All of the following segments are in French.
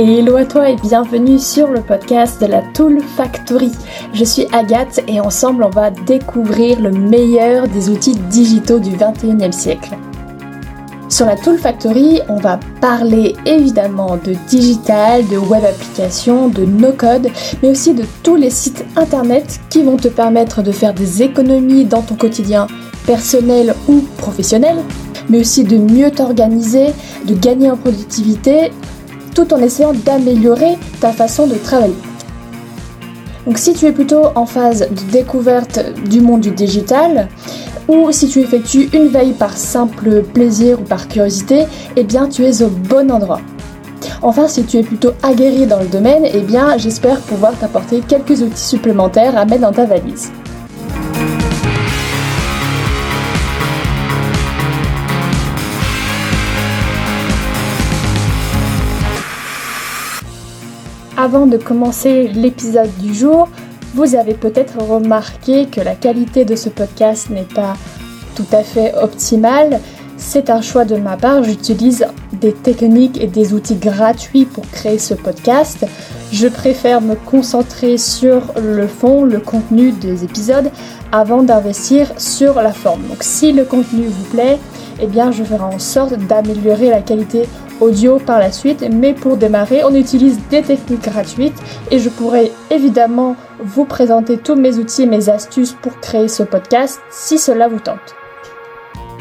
hello à toi et bienvenue sur le podcast de la Tool Factory. Je suis Agathe et ensemble on va découvrir le meilleur des outils digitaux du 21e siècle. Sur la Tool Factory, on va parler évidemment de digital, de web applications, de no-code, mais aussi de tous les sites internet qui vont te permettre de faire des économies dans ton quotidien personnel ou professionnel, mais aussi de mieux t'organiser, de gagner en productivité en essayant d'améliorer ta façon de travailler. Donc si tu es plutôt en phase de découverte du monde du digital, ou si tu effectues une veille par simple plaisir ou par curiosité, eh bien tu es au bon endroit. Enfin, si tu es plutôt aguerri dans le domaine, eh bien j'espère pouvoir t'apporter quelques outils supplémentaires à mettre dans ta valise. Avant de commencer l'épisode du jour, vous avez peut-être remarqué que la qualité de ce podcast n'est pas tout à fait optimale. C'est un choix de ma part, j'utilise des techniques et des outils gratuits pour créer ce podcast. Je préfère me concentrer sur le fond, le contenu des épisodes, avant d'investir sur la forme. Donc si le contenu vous plaît, eh bien je ferai en sorte d'améliorer la qualité audio par la suite, mais pour démarrer, on utilise des techniques gratuites et je pourrais évidemment vous présenter tous mes outils et mes astuces pour créer ce podcast si cela vous tente.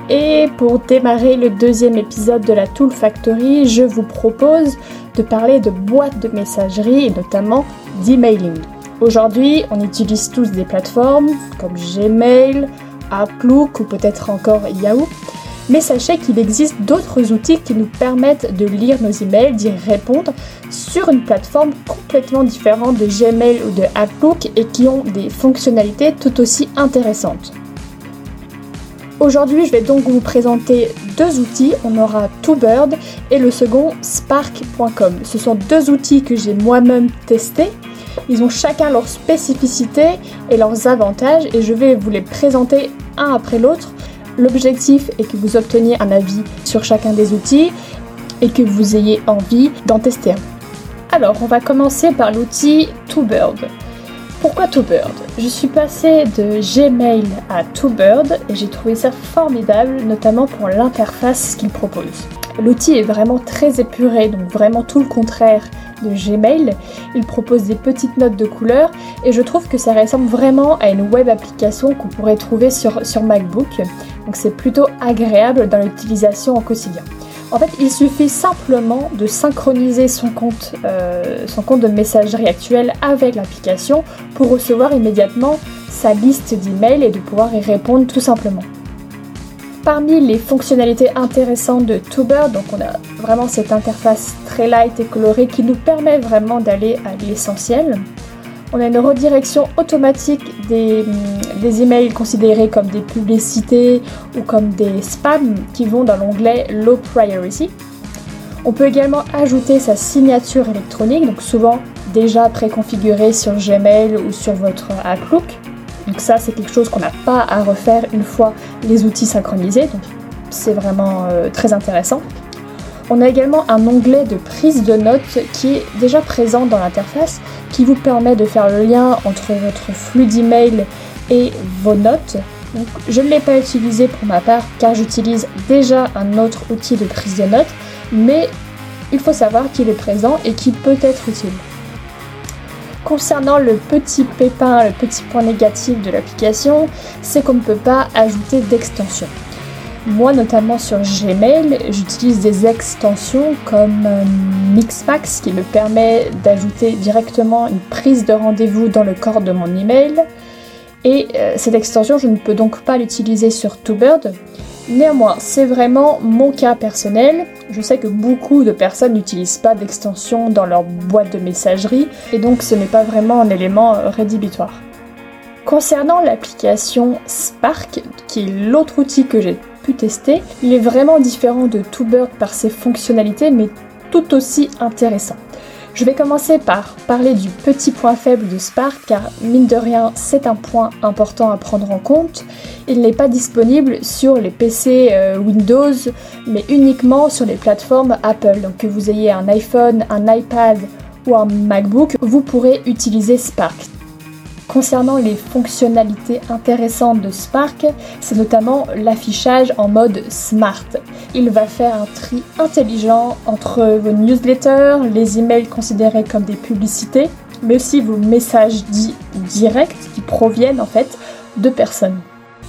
Et pour démarrer le deuxième épisode de la Tool Factory, je vous propose de parler de boîtes de messagerie et notamment d'emailing. Aujourd'hui, on utilise tous des plateformes comme Gmail, Outlook ou peut-être encore Yahoo mais sachez qu'il existe d'autres outils qui nous permettent de lire nos emails, d'y répondre sur une plateforme complètement différente de Gmail ou de Outlook et qui ont des fonctionnalités tout aussi intéressantes. Aujourd'hui, je vais donc vous présenter deux outils. On aura TwoBird et le second Spark.com. Ce sont deux outils que j'ai moi-même testés. Ils ont chacun leurs spécificités et leurs avantages et je vais vous les présenter un après l'autre L'objectif est que vous obteniez un avis sur chacun des outils et que vous ayez envie d'en tester un. Alors, on va commencer par l'outil TwoBird. Pourquoi TwoBird Je suis passée de Gmail à TwoBird et j'ai trouvé ça formidable, notamment pour l'interface qu'il propose. L'outil est vraiment très épuré, donc vraiment tout le contraire de Gmail. Il propose des petites notes de couleurs et je trouve que ça ressemble vraiment à une web application qu'on pourrait trouver sur, sur MacBook. Donc c'est plutôt agréable dans l'utilisation au quotidien. En fait, il suffit simplement de synchroniser son compte, euh, son compte de messagerie actuel avec l'application pour recevoir immédiatement sa liste d'emails et de pouvoir y répondre tout simplement. Parmi les fonctionnalités intéressantes de Tuber, donc on a vraiment cette interface très light et colorée qui nous permet vraiment d'aller à l'essentiel. On a une redirection automatique des, des, emails considérés comme des publicités ou comme des spams qui vont dans l'onglet Low Priority. On peut également ajouter sa signature électronique, donc souvent déjà préconfigurée sur Gmail ou sur votre Outlook. Donc ça, c'est quelque chose qu'on n'a pas à refaire une fois les outils synchronisés. Donc c'est vraiment euh, très intéressant. On a également un onglet de prise de notes qui est déjà présent dans l'interface, qui vous permet de faire le lien entre votre flux d'email et vos notes. je ne l'ai pas utilisé pour ma part car j'utilise déjà un autre outil de prise de notes, mais il faut savoir qu'il est présent et qu'il peut être utile. Concernant le petit pépin, le petit point négatif de l'application, c'est qu'on ne peut pas ajouter d'extension. Moi, notamment sur Gmail, j'utilise des extensions comme euh, Mixmax qui me permet d'ajouter directement une prise de rendez-vous dans le corps de mon email. Et euh, cette extension, je ne peux donc pas l'utiliser sur TwoBird. Néanmoins, c'est vraiment mon cas personnel. Je sais que beaucoup de personnes n'utilisent pas d'extension dans leur boîte de messagerie et donc ce n'est pas vraiment un élément euh, rédhibitoire. Concernant l'application Spark, qui est l'autre outil que j'ai pu tester, il est vraiment différent de TwoBird par ses fonctionnalités mais tout aussi intéressant. Je vais commencer par parler du petit point faible de Spark car mine de rien c'est un point important à prendre en compte. Il n'est pas disponible sur les PC euh, Windows mais uniquement sur les plateformes Apple. Donc que vous ayez un iPhone, un iPad ou un MacBook, vous pourrez utiliser Spark. Concernant les fonctionnalités intéressantes de Spark, c'est notamment l'affichage en mode smart. Il va faire un tri intelligent entre vos newsletters, les emails considérés comme des publicités, mais aussi vos messages dits directs qui proviennent en fait de personnes.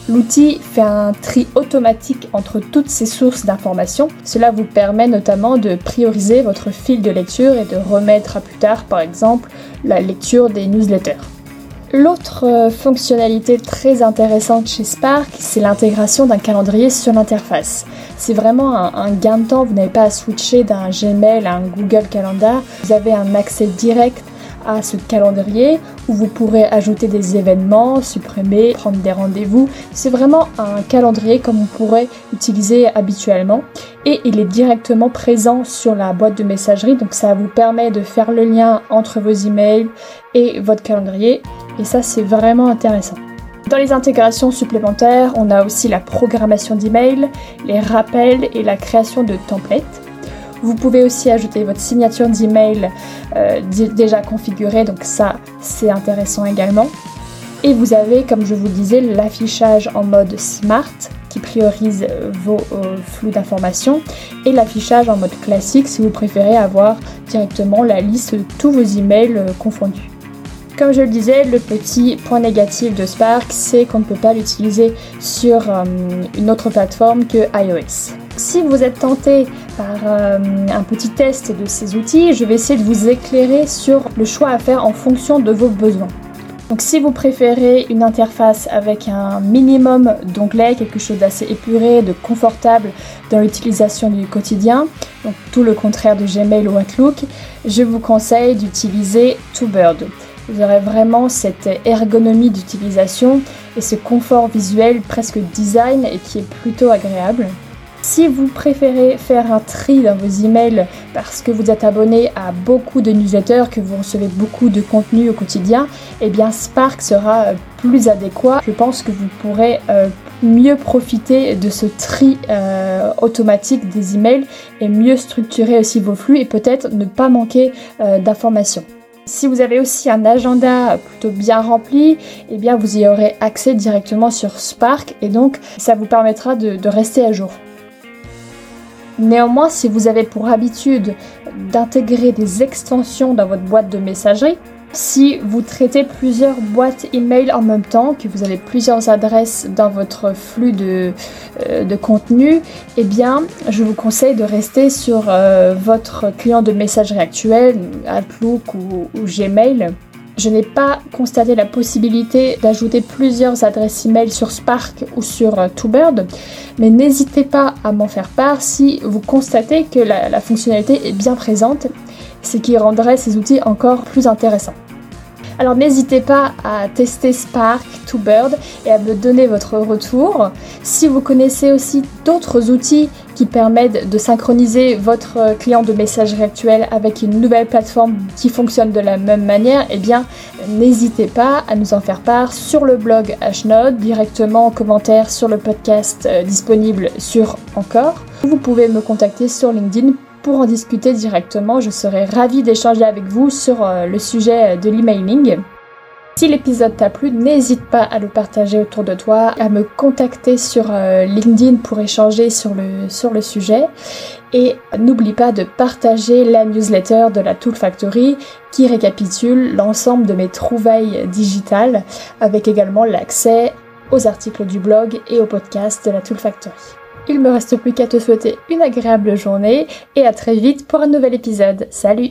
L'outil fait un tri automatique entre toutes ces sources d'informations. Cela vous permet notamment de prioriser votre fil de lecture et de remettre à plus tard, par exemple, la lecture des newsletters. L'autre euh, fonctionnalité très intéressante chez Spark, c'est l'intégration d'un calendrier sur l'interface. C'est vraiment un, gain de temps, vous n'avez pas à switcher d'un Gmail à un Google Calendar, vous avez un accès direct à ce calendrier où vous pourrez ajouter des événements, supprimer, prendre des rendez-vous. C'est vraiment un calendrier comme on pourrait utiliser habituellement et il est directement présent sur la boîte de messagerie donc ça vous permet de faire le lien entre vos emails et votre calendrier et ça c'est vraiment intéressant. Dans les intégrations supplémentaires, on a aussi la programmation d'emails, les rappels et la création de templates. Vous pouvez aussi ajouter votre signature d'email euh, déjà configurée, donc ça c'est intéressant également. Et vous avez, comme je vous disais, l'affichage en mode smart qui priorise vos euh, flux d'informations et l'affichage en mode classique si vous préférez avoir directement la liste de tous vos emails euh, confondus. Comme je le disais, le petit point négatif de Spark, c'est qu'on ne peut pas l'utiliser sur une autre plateforme que iOS. Si vous êtes tenté par euh, un petit test de ces outils, je vais essayer de vous éclairer sur le choix à faire en fonction de vos besoins. Donc si vous préférez une interface avec un minimum d'onglets, quelque chose d'assez épuré, de confortable dans l'utilisation du quotidien, donc tout le contraire de Gmail ou Outlook, je vous conseille d'utiliser TwoBird. Vous aurez vraiment cette ergonomie d'utilisation et ce confort visuel presque design et qui est plutôt agréable. Si vous préférez faire un tri dans vos emails parce que vous êtes abonné à beaucoup de newsletters, que vous recevez beaucoup de contenu au quotidien, eh bien Spark sera euh, plus adéquat. Je pense que vous pourrez euh, mieux profiter de ce tri euh, automatique des emails et mieux structurer aussi vos flux et peut-être ne pas manquer d'informations. Si vous avez aussi un agenda plutôt bien rempli, eh bien vous y aurez accès directement sur Spark et donc ça vous permettra de rester à jour. Néanmoins, si vous avez pour habitude d'intégrer des extensions dans votre boîte de messagerie, si vous traitez plusieurs boîtes email en même temps, que vous avez plusieurs adresses dans votre flux de, euh, contenu, eh bien, je vous conseille de rester sur euh, votre client de messagerie actuel, Outlook ou Gmail, je n'ai pas constaté la possibilité d'ajouter plusieurs adresses email sur Spark ou sur euh, TwoBird, mais n'hésitez pas à m'en faire part si vous constatez que la fonctionnalité est bien présente, ce qui rendrait ces outils encore plus intéressants. Alors n'hésitez pas à tester Spark, TwoBird et à me donner votre retour. Si vous connaissez aussi d'autres outils qui permettent de synchroniser votre client de messagerie actuel avec une nouvelle plateforme qui fonctionne de la même manière, eh bien n'hésitez pas à nous en faire part sur le blog Hnode, directement en commentaire sur le podcast euh, disponible sur Encore. Vous pouvez me contacter sur LinkedIn pour en discuter directement. Je serai ravie d'échanger avec vous sur euh, le sujet de l'emailing. Si l'épisode t'a plu, n'hésite pas à le partager autour de toi, à me contacter sur euh, LinkedIn pour échanger sur le, sur le sujet. Et n'oublie pas de partager la newsletter de la Tool Factory qui récapitule l'ensemble de mes trouvailles digitales avec également l'accès aux articles du blog et au podcast de la Tool Factory. Il me reste plus qu'à te souhaiter une agréable journée et à très vite pour un nouvel épisode. Salut